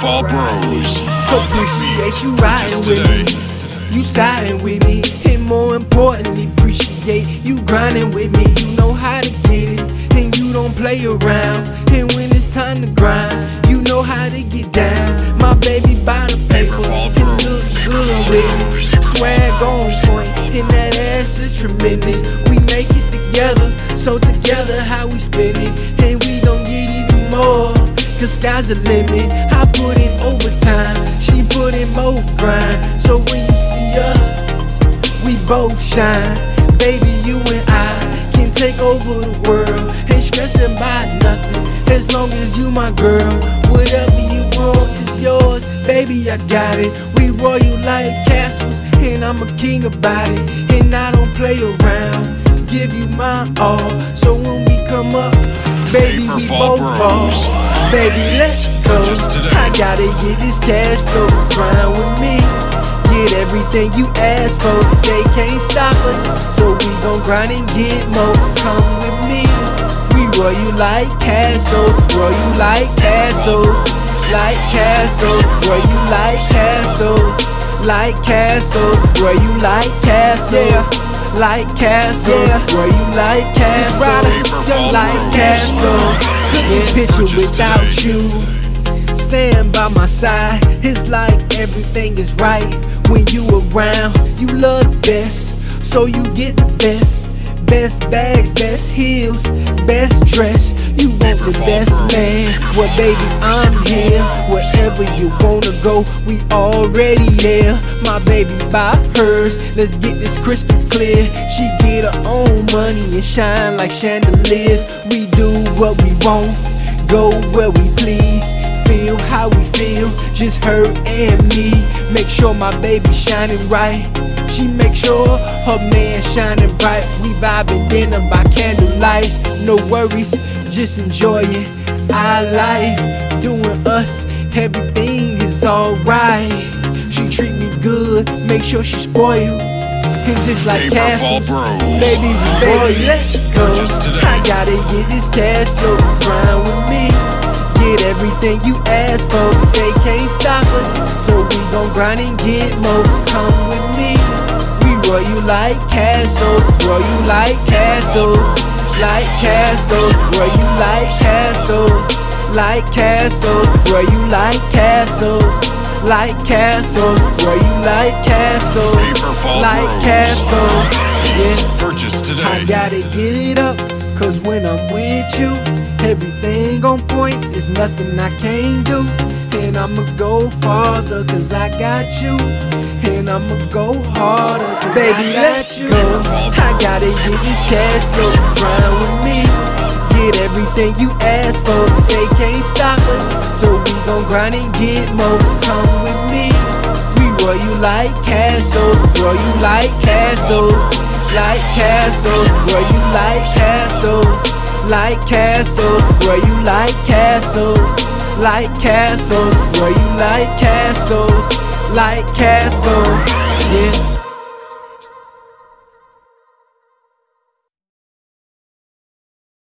Fall Bros. Appreciate you riding with me. You siding with me. And more importantly, appreciate you grinding with me. You know how to get it. And you don't play around. And when it's time to grind, you know how to get down. My baby by the paper. It looks good with it. Swag on point. And that ass is tremendous. We make it together. So together how we spend it. And we Cause sky's the limit. I put in overtime, she put in more grind. So when you see us, we both shine. Baby, you and I can take over the world. Ain't stressing about nothing. As long as you my girl, whatever you want is yours. Baby, I got it. We royal like castles, and I'm a king about it. And I don't play around. Give you my all. So when we come up, baby, Paper we Fall both. Bros. Baby, let's go. I gotta get this cash flow. Grind with me. Get everything you ask for. They can't stop us. So we gon' grind and get more. Come with me. We roll you like castles. Roll you like castles. Like castles. Roll you like castles. Like castles. Roll you like castles. Like castles. where you like castles. Fall Like castles. Couldn't picture without you stand by my side. It's like everything is right when you around. You love the best, so you get the best. Best bags, best heels, best dress. You want the best man. Well, baby, I'm here. Wherever you wanna go, we already there. My baby by hers. Let's get this crystal clear. She get her own money and shine like chandeliers. We do what we want, go where we please feel how we feel, just her and me. Make sure my baby shining right. She make sure her man shining bright. We vibing dinner by candlelight. No worries, just enjoy it. Our life, us, everything is alright. She treat me good, make sure she spoil. And just like castles, baby, baby, let's go. I gotta get this cash flow grind with me. Get everything you ask for, they can't stop us. So we gon' grind and get more. Come with me. We roll you like castles, roll you like castles, like castles, roll you like castles, like castles, roll you like castles, like castles, roll you like castles, Paper like Bros. castles. Yeah. Purchase today. I gotta get it up, cause when I'm with you, everything on point, there's nothing I can't do. And I'ma go farther, cause I got you. And I'ma go harder, cause Baby, let's go. I gotta get this cash flow, grind with me. Get everything you ask for, they can't stop us. So we gon' grind and get more. Come with me. We roll you like castles, roll you like castles, like castles, roll you like castles, like castles, roll you like castles, like castles, roll you like castles, like castles.